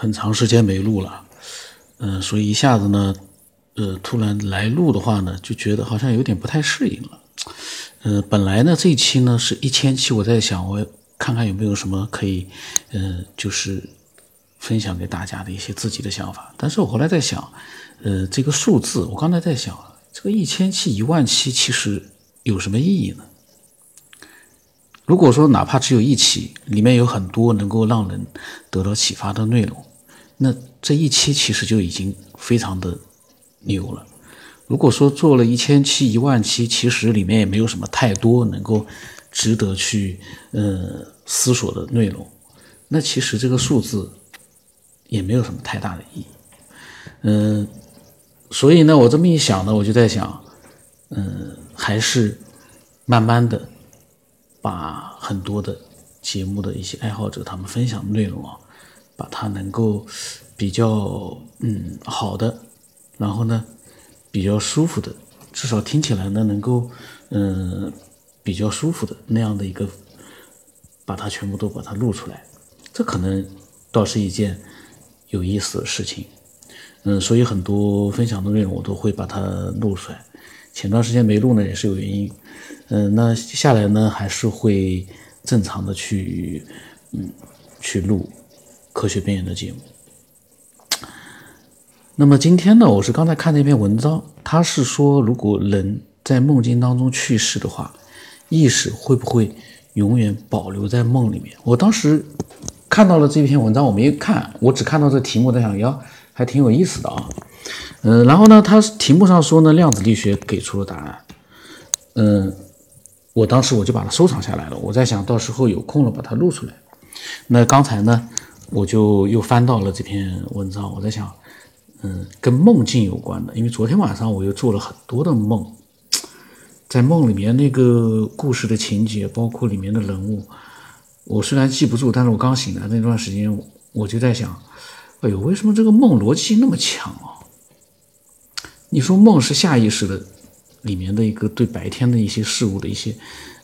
很长时间没录了，嗯，所以一下子呢，呃，突然来录的话呢，就觉得好像有点不太适应了。呃，本来呢这一期呢是一千期，我在想我看看有没有什么可以，嗯，就是分享给大家的一些自己的想法。但是我后来在想，呃，这个数字，我刚才在想，这个一千期、一万期其实有什么意义呢？如果说哪怕只有一期，里面有很多能够让人得到启发的内容，那这一期其实就已经非常的牛了。如果说做了一千期、一万期，其实里面也没有什么太多能够值得去呃思索的内容，那其实这个数字也没有什么太大的意义。嗯，所以呢，我这么一想呢，我就在想，嗯，还是慢慢的。把很多的节目的一些爱好者他们分享的内容啊，把它能够比较嗯好的，然后呢比较舒服的，至少听起来呢能够嗯比较舒服的那样的一个，把它全部都把它录出来，这可能倒是一件有意思的事情。嗯，所以很多分享的内容我都会把它录出来。前段时间没录呢，也是有原因。嗯，那下来呢，还是会正常的去，嗯，去录科学边缘的节目。那么今天呢，我是刚才看那篇文章，他是说，如果人在梦境当中去世的话，意识会不会永远保留在梦里面？我当时看到了这篇文章，我没看，我只看到这题目，在想，哟，还挺有意思的啊。嗯，然后呢，他题目上说呢，量子力学给出了答案。嗯。我当时我就把它收藏下来了，我在想到时候有空了把它录出来。那刚才呢，我就又翻到了这篇文章，我在想，嗯，跟梦境有关的，因为昨天晚上我又做了很多的梦，在梦里面那个故事的情节，包括里面的人物，我虽然记不住，但是我刚醒来那段时间，我就在想，哎呦，为什么这个梦逻辑那么强啊？你说梦是下意识的。里面的一个对白天的一些事物的一些，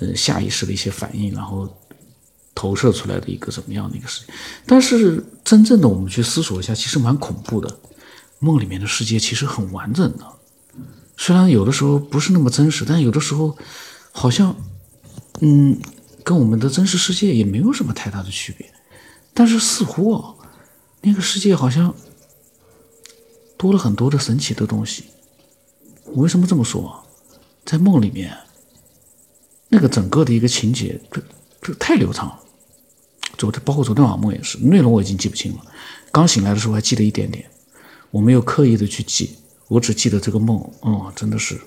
呃，下意识的一些反应，然后投射出来的一个怎么样的一个事情？但是真正的我们去思索一下，其实蛮恐怖的。梦里面的世界其实很完整的，虽然有的时候不是那么真实，但有的时候好像，嗯，跟我们的真实世界也没有什么太大的区别。但是似乎啊，那个世界好像多了很多的神奇的东西。我为什么这么说？在梦里面，那个整个的一个情节，这这太流畅了。昨天包括昨天晚上梦也是，内容我已经记不清了。刚醒来的时候还记得一点点，我没有刻意的去记，我只记得这个梦。哦，真的是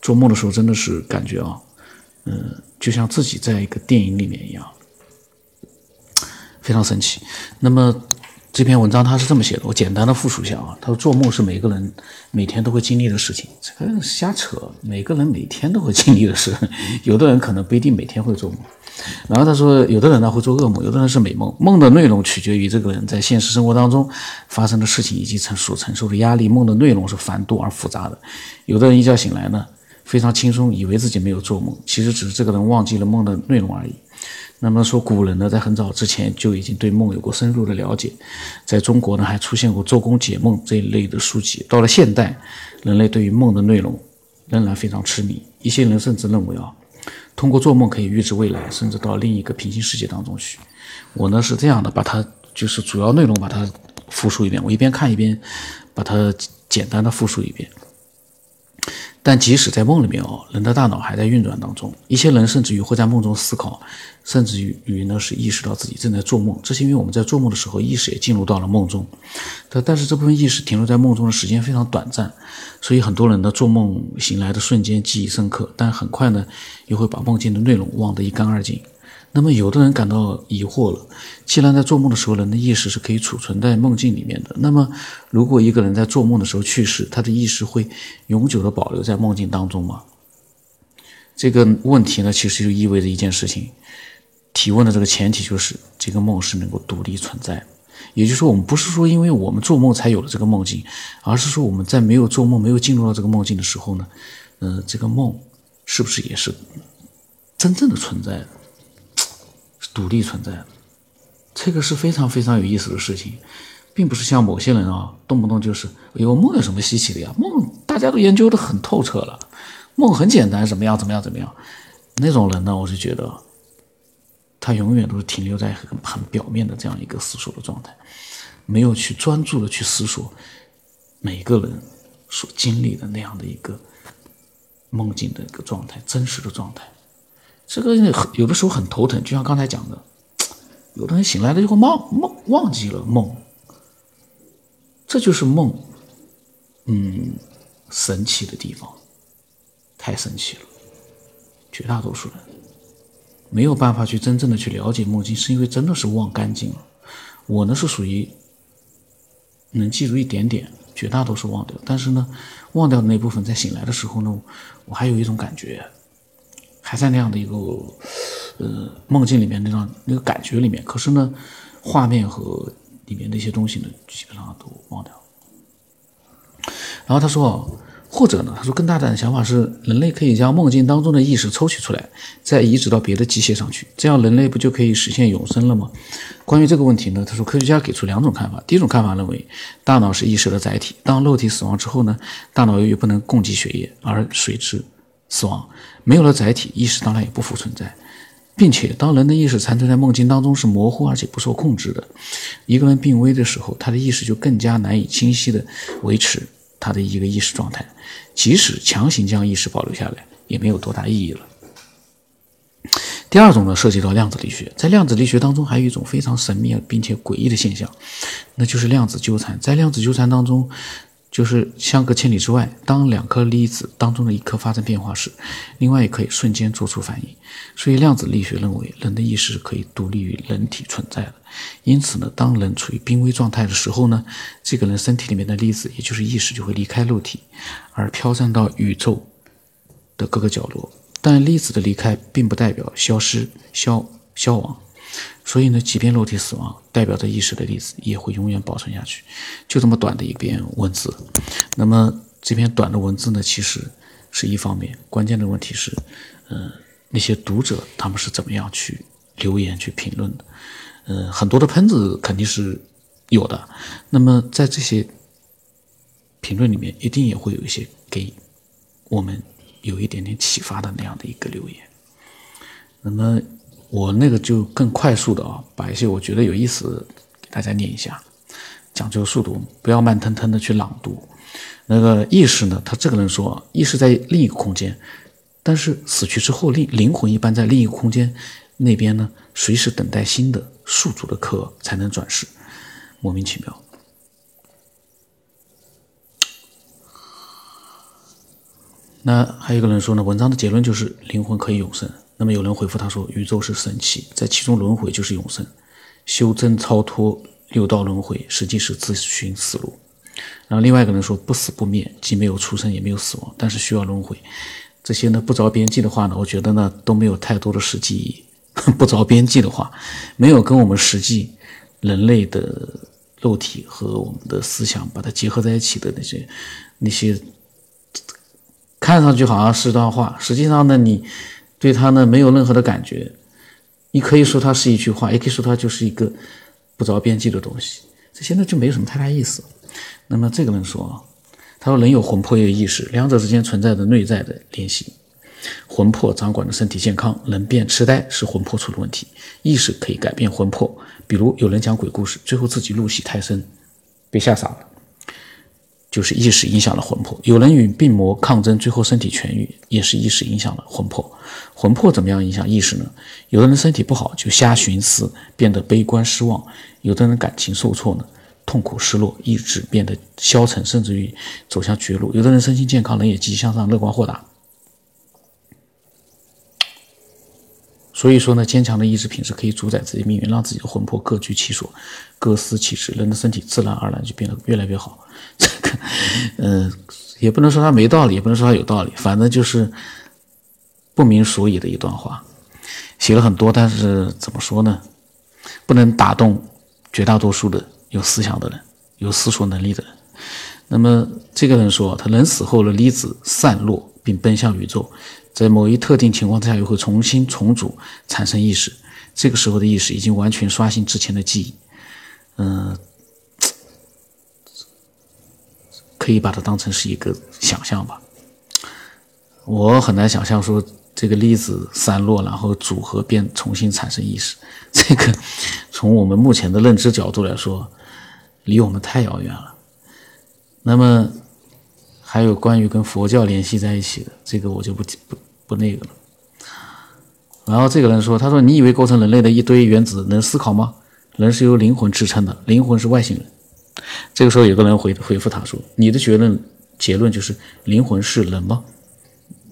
做梦的时候真的是感觉啊，嗯，就像自己在一个电影里面一样，非常神奇。那么。这篇文章他是这么写的，我简单的复述一下啊。他说做梦是每个人每天都会经历的事情，这个瞎扯。每个人每天都会经历的事，有的人可能不一定每天会做梦。然后他说，有的人呢会做噩梦，有的人是美梦。梦的内容取决于这个人在现实生活当中发生的事情以及承所承受的压力。梦的内容是繁多而复杂的。有的人一觉醒来呢非常轻松，以为自己没有做梦，其实只是这个人忘记了梦的内容而已。那么说，古人呢，在很早之前就已经对梦有过深入的了解，在中国呢，还出现过周公解梦这一类的书籍。到了现代，人类对于梦的内容仍然非常痴迷，一些人甚至认为啊，通过做梦可以预知未来，甚至到另一个平行世界当中去。我呢是这样的，把它就是主要内容把它复述一遍，我一边看一边把它简单的复述一遍。但即使在梦里面哦，人的大脑还在运转当中。一些人甚至于会在梦中思考，甚至于于呢是意识到自己正在做梦。这是因为我们在做梦的时候，意识也进入到了梦中。但但是这部分意识停留在梦中的时间非常短暂，所以很多人呢做梦醒来的瞬间记忆深刻，但很快呢又会把梦境的内容忘得一干二净。那么，有的人感到疑惑了：既然在做梦的时候，人的意识是可以储存在梦境里面的，那么，如果一个人在做梦的时候去世，他的意识会永久的保留在梦境当中吗？这个问题呢，其实就意味着一件事情：提问的这个前提就是这个梦是能够独立存在。也就是说，我们不是说因为我们做梦才有了这个梦境，而是说我们在没有做梦、没有进入到这个梦境的时候呢，呃，这个梦是不是也是真正的存在的？独立存在的，这个是非常非常有意思的事情。并不是像某些人啊，动不动就是有梦有什么稀奇的呀？梦大家都研究的很透彻了，梦很简单，怎么样怎么样怎么样？那种人呢，我是觉得他永远都是停留在很很表面的这样一个思索的状态，没有去专注的去思索每个人所经历的那样的一个梦境的一个状态，真实的状态。这个有的时候很头疼，就像刚才讲的，有的人醒来了就会忘梦忘记了梦。这就是梦，嗯，神奇的地方，太神奇了。绝大多数人没有办法去真正的去了解梦境，是因为真的是忘干净了。我呢是属于能记住一点点，绝大多数忘掉。但是呢，忘掉的那部分在醒来的时候呢，我还有一种感觉，还在那样的一个呃梦境里面那种那个感觉里面。可是呢，画面和。里面那些东西呢，基本上都忘掉。然后他说，或者呢，他说更大胆的想法是，人类可以将梦境当中的意识抽取出来，再移植到别的机械上去，这样人类不就可以实现永生了吗？关于这个问题呢，他说科学家给出两种看法。第一种看法认为，大脑是意识的载体，当肉体死亡之后呢，大脑由于不能供给血液而随之死亡，没有了载体，意识当然也不复存在。并且，当人的意识残存在梦境当中是模糊而且不受控制的。一个人病危的时候，他的意识就更加难以清晰地维持他的一个意识状态。即使强行将意识保留下来，也没有多大意义了。第二种呢，涉及到量子力学。在量子力学当中，还有一种非常神秘并且诡异的现象，那就是量子纠缠。在量子纠缠当中，就是相隔千里之外，当两颗粒子当中的一颗发生变化时，另外也可以瞬间做出反应。所以量子力学认为，人的意识可以独立于人体存在的。因此呢，当人处于濒危状态的时候呢，这个人身体里面的粒子，也就是意识，就会离开肉体，而飘散到宇宙的各个角落。但粒子的离开，并不代表消失、消消亡。所以呢，即便肉体死亡，代表着意识的粒子也会永远保存下去。就这么短的一篇文字，那么这篇短的文字呢，其实是一方面，关键的问题是，嗯，那些读者他们是怎么样去留言去评论的？嗯，很多的喷子肯定是有的。那么在这些评论里面，一定也会有一些给我们有一点点启发的那样的一个留言。那么。我那个就更快速的啊，把一些我觉得有意思给大家念一下，讲究速度，不要慢腾腾的去朗读。那个意识呢，他这个人说，意识在另一个空间，但是死去之后，灵灵魂一般在另一个空间那边呢，随时等待新的宿主的壳才能转世，莫名其妙。那还有一个人说呢，文章的结论就是灵魂可以永生。那么有人回复他说：“宇宙是神奇，在其中轮回就是永生，修真超脱六道轮回，实际是自寻死路。”然后另外一个人说：“不死不灭，既没有出生也没有死亡，但是需要轮回。”这些呢不着边际的话呢，我觉得呢都没有太多的实际意义。不着边际的话，没有跟我们实际人类的肉体和我们的思想把它结合在一起的那些那些，看上去好像是段话，实际上呢你。对他呢没有任何的感觉，你可以说它是一句话，也可以说它就是一个不着边际的东西，这些呢就没有什么太大意思。那么这个人说啊，他说人有魂魄也有意识，两者之间存在着内在的联系。魂魄掌管着身体健康，人变痴呆是魂魄出了问题，意识可以改变魂魄。比如有人讲鬼故事，最后自己入戏太深，被吓傻了。就是意识影响了魂魄，有人与病魔抗争，最后身体痊愈，也是意识影响了魂魄。魂魄怎么样影响意识呢？有的人身体不好就瞎寻思，变得悲观失望；有的人感情受挫呢，痛苦失落，意志变得消沉，甚至于走向绝路。有的人身心健康，人也积极向上，乐观豁达。所以说呢，坚强的意志品质可以主宰自己命运，让自己的魂魄各居其所，各司其职，人的身体自然而然就变得越来越好。这个，嗯，也不能说他没道理，也不能说他有道理，反正就是不明所以的一段话，写了很多，但是怎么说呢？不能打动绝大多数的有思想的人，有思索能力的人。那么这个人说，他人死后的粒子散落并奔向宇宙。在某一特定情况之下，又会重新重组产生意识。这个时候的意识已经完全刷新之前的记忆。嗯，可以把它当成是一个想象吧。我很难想象说这个粒子散落，然后组合变重新产生意识。这个从我们目前的认知角度来说，离我们太遥远了。那么还有关于跟佛教联系在一起的，这个我就不不不那个了。然后这个人说：“他说你以为构成人类的一堆原子能思考吗？人是由灵魂支撑的，灵魂是外星人。”这个时候有个人回回复他说：“你的结论结论就是灵魂是人吗？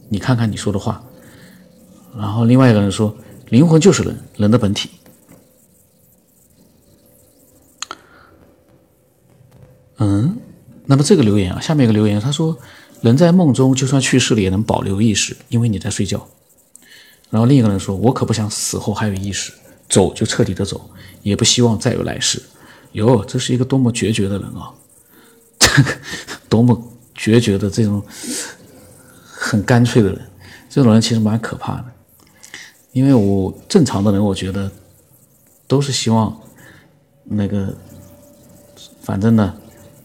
你看看你说的话。”然后另外一个人说：“灵魂就是人，人的本体。”嗯，那么这个留言啊，下面一个留言他说：“人在梦中就算去世了也能保留意识，因为你在睡觉。”然后另一个人说：“我可不想死后还有意识，走就彻底的走，也不希望再有来世。”哟，这是一个多么决绝的人啊！这 个多么决绝的这种很干脆的人，这种人其实蛮可怕的。因为我正常的人，我觉得都是希望那个，反正呢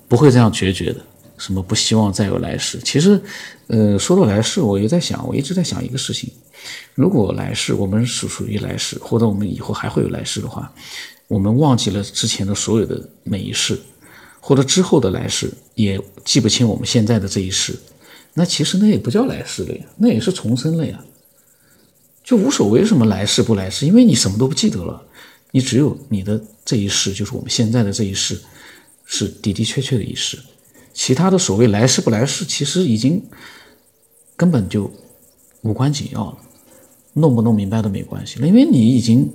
不会这样决绝的。什么不希望再有来世？其实，呃，说到来世，我也在想，我一直在想一个事情：如果来世我们是属于来世，或者我们以后还会有来世的话，我们忘记了之前的所有的每一世，或者之后的来世也记不清我们现在的这一世，那其实那也不叫来世了呀，那也是重生了呀，就无所谓什么来世不来世，因为你什么都不记得了，你只有你的这一世，就是我们现在的这一世，是的的确确的一世。其他的所谓来世不来世，其实已经根本就无关紧要了，弄不弄明白都没关系了，因为你已经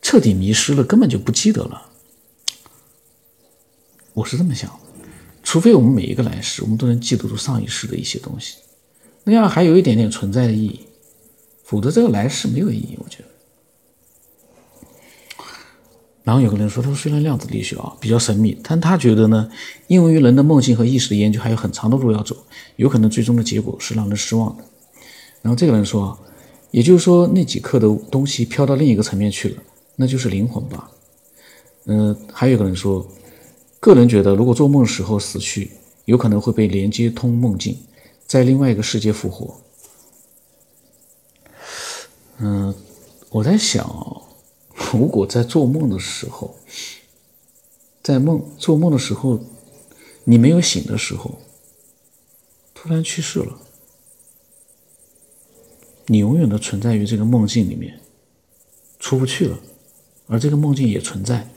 彻底迷失了，根本就不记得了。我是这么想，除非我们每一个来世，我们都能记得住上一世的一些东西，那样还有一点点存在的意义，否则这个来世没有意义，我觉得。然后有个人说：“他说虽然量子力学啊比较神秘，但他觉得呢，因为人的梦境和意识的研究还有很长的路要走，有可能最终的结果是让人失望的。”然后这个人说：“也就是说，那几克的东西飘到另一个层面去了，那就是灵魂吧？”嗯，还有一个人说：“个人觉得，如果做梦时候死去，有可能会被连接通梦境，在另外一个世界复活。”嗯，我在想。如果在做梦的时候，在梦做梦的时候，你没有醒的时候，突然去世了，你永远的存在于这个梦境里面，出不去了，而这个梦境也存在，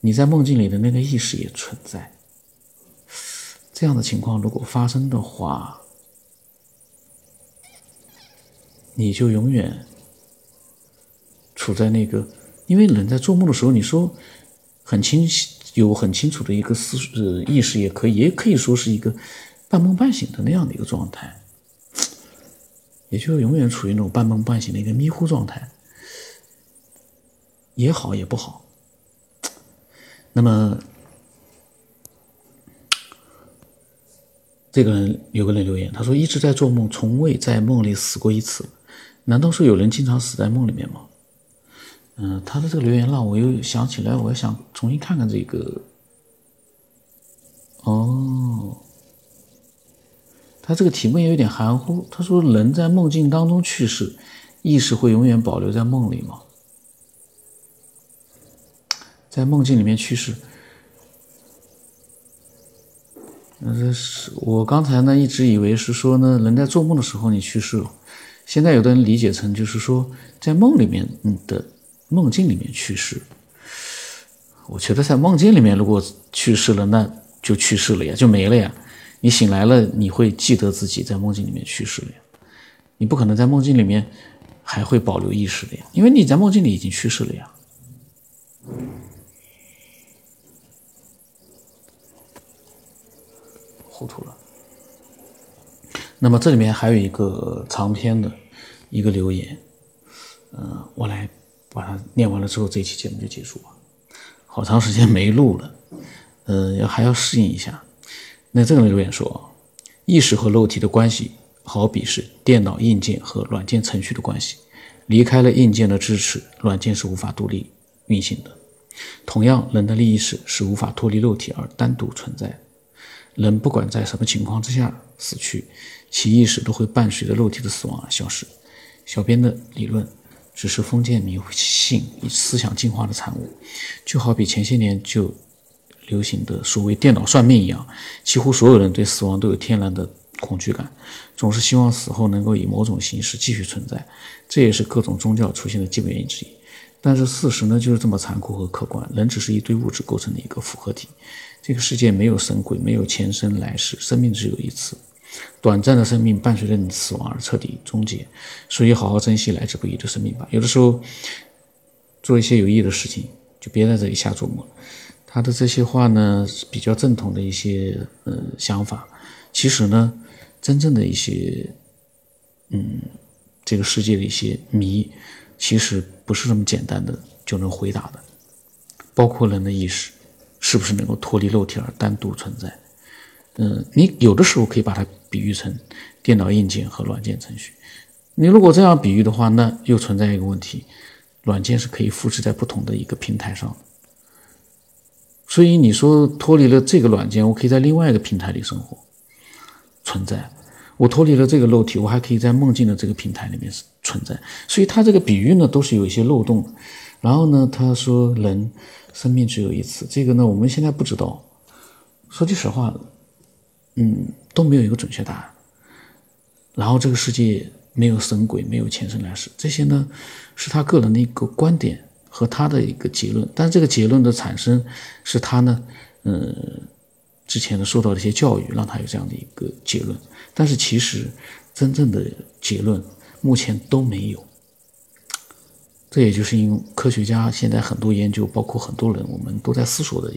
你在梦境里的那个意识也存在。这样的情况如果发生的话，你就永远处在那个。因为人在做梦的时候，你说很清晰，有很清楚的一个思呃意识，也可以，也可以说是一个半梦半醒的那样的一个状态，也就永远处于那种半梦半醒的一个迷糊状态，也好也不好。那么，这个人有个人留言，他说一直在做梦，从未在梦里死过一次，难道说有人经常死在梦里面吗？嗯，他的这个留言让我又想起来，我想重新看看这个。哦，他这个题目也有点含糊。他说：“人在梦境当中去世，意识会永远保留在梦里吗？”在梦境里面去世，那这是我刚才呢一直以为是说呢，人在做梦的时候你去世了，现在有的人理解成就是说在梦里面的。梦境里面去世，我觉得在梦境里面如果去世了，那就去世了呀，就没了呀。你醒来了，你会记得自己在梦境里面去世了呀。你不可能在梦境里面还会保留意识的呀，因为你在梦境里已经去世了呀。糊涂了。那么这里面还有一个长篇的一个留言，嗯，我来。把它念完了之后，这期节目就结束了。好长时间没录了，呃，要还要适应一下。那这个留言说，意识和肉体的关系，好比是电脑硬件和软件程序的关系，离开了硬件的支持，软件是无法独立运行的。同样，人的意识是无法脱离肉体而单独存在。人不管在什么情况之下死去，其意识都会伴随着肉体的死亡而消失。小编的理论只是封建迷信与思想进化的产物，就好比前些年就流行的所谓电脑算命一样，几乎所有人对死亡都有天然的恐惧感，总是希望死后能够以某种形式继续存在，这也是各种宗教出现的基本原因之一。但是事实呢，就是这么残酷和客观，人只是一堆物质构成的一个复合体。这个世界没有神鬼，没有前生来世，生命只有一次，短暂的生命伴随着你死亡而彻底终结，所以好好珍惜来之不易的生命吧。有的时候做一些有意义的事情，就别在这里瞎琢磨。他的这些话呢，是比较正统的一些呃想法，其实呢，真正的一些嗯这个世界的一些谜，其实不是这么简单的就能回答的，包括人的意识。是不是能够脱离肉体而单独存在？嗯，你有的时候可以把它比喻成电脑硬件和软件程序。你如果这样比喻的话，那又存在一个问题：软件是可以复制在不同的一个平台上。所以你说脱离了这个软件，我可以在另外一个平台里生活存在；我脱离了这个肉体，我还可以在梦境的这个平台里面存在。所以他这个比喻呢，都是有一些漏洞。然后呢，他说人。生命只有一次，这个呢，我们现在不知道。说句实话，嗯，都没有一个准确答案。然后这个世界没有神鬼，没有前生来世，这些呢，是他个人的一个观点和他的一个结论。但是这个结论的产生，是他呢，嗯，之前呢受到的一些教育，让他有这样的一个结论。但是其实真正的结论，目前都没有。这也就是因为科学家现在很多研究，包括很多人，我们都在思索的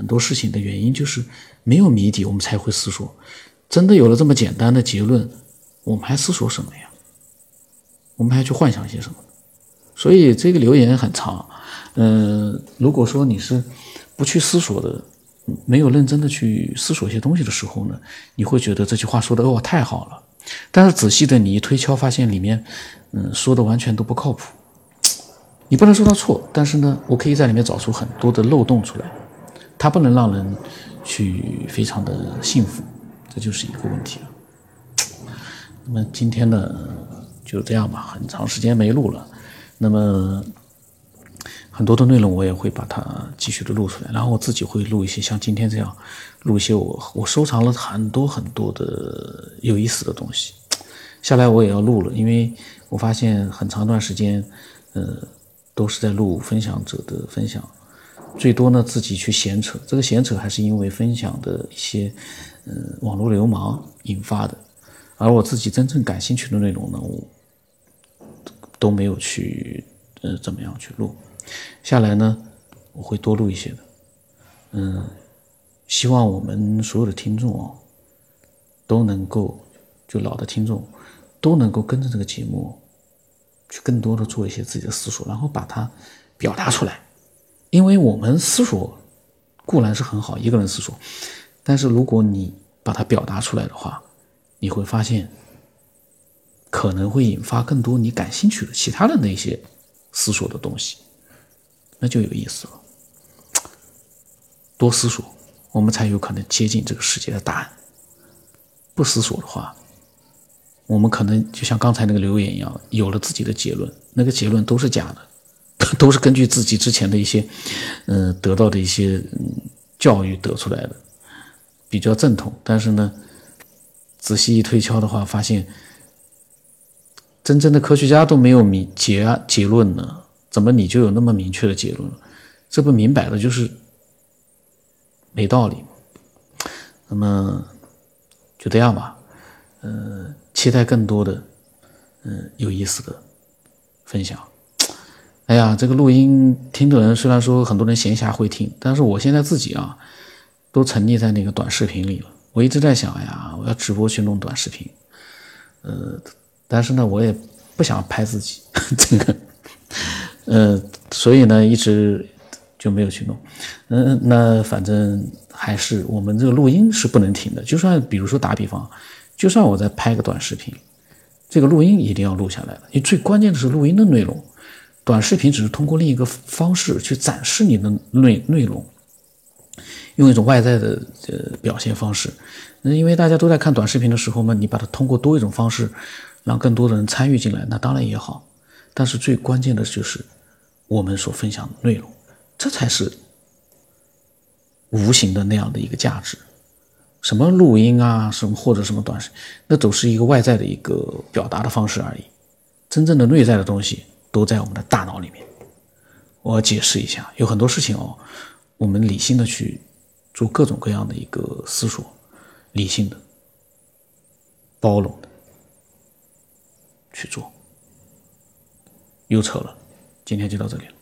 很多事情的原因，就是没有谜底，我们才会思索。真的有了这么简单的结论，我们还思索什么呀？我们还去幻想些什么？所以这个留言很长。嗯，如果说你是不去思索的，没有认真的去思索一些东西的时候呢，你会觉得这句话说的哦太好了。但是仔细的你一推敲，发现里面嗯说的完全都不靠谱。你不能说他错，但是呢，我可以在里面找出很多的漏洞出来，它不能让人去非常的幸福，这就是一个问题了。那么今天呢，就这样吧，很长时间没录了，那么很多的内容我也会把它继续的录出来，然后我自己会录一些像今天这样录一些我我收藏了很多很多的有意思的东西，下来我也要录了，因为我发现很长一段时间，呃。都是在录分享者的分享，最多呢自己去闲扯，这个闲扯还是因为分享的一些，嗯，网络流氓引发的，而我自己真正感兴趣的内容呢，我都没有去，呃，怎么样去录，下来呢，我会多录一些的，嗯，希望我们所有的听众啊，都能够，就老的听众，都能够跟着这个节目。去更多的做一些自己的思索，然后把它表达出来。因为我们思索固然是很好，一个人思索，但是如果你把它表达出来的话，你会发现可能会引发更多你感兴趣的其他的那些思索的东西，那就有意思了。多思索，我们才有可能接近这个世界的答案。不思索的话，我们可能就像刚才那个留言一样，有了自己的结论，那个结论都是假的，都是根据自己之前的一些，嗯，得到的一些教育得出来的，比较正统。但是呢，仔细一推敲的话，发现真正的科学家都没有明结结论呢，怎么你就有那么明确的结论？这不明摆的就是没道理。那么就这样吧，嗯。期待更多的，嗯，有意思的分享。哎呀，这个录音听的人虽然说很多人闲暇会听，但是我现在自己啊，都沉溺在那个短视频里了。我一直在想，哎呀，我要直播去弄短视频，呃，但是呢，我也不想拍自己，这个，呃，所以呢，一直就没有去弄。嗯，那反正还是我们这个录音是不能停的，就算比如说打比方。就算我在拍个短视频，这个录音一定要录下来了。你最关键的是录音的内容，短视频只是通过另一个方式去展示你的内内容。用一种外在的呃表现方式。那因为大家都在看短视频的时候嘛，你把它通过多一种方式，让更多的人参与进来，那当然也好。但是最关键的就是我们所分享的内容，这才是无形的那样的一个价值。什么录音啊，什么或者什么短视，那都是一个外在的一个表达的方式而已。真正的内在的东西都在我们的大脑里面。我解释一下，有很多事情哦，我们理性的去做各种各样的一个思索，理性的、包容的去做。又扯了，今天就到这里了。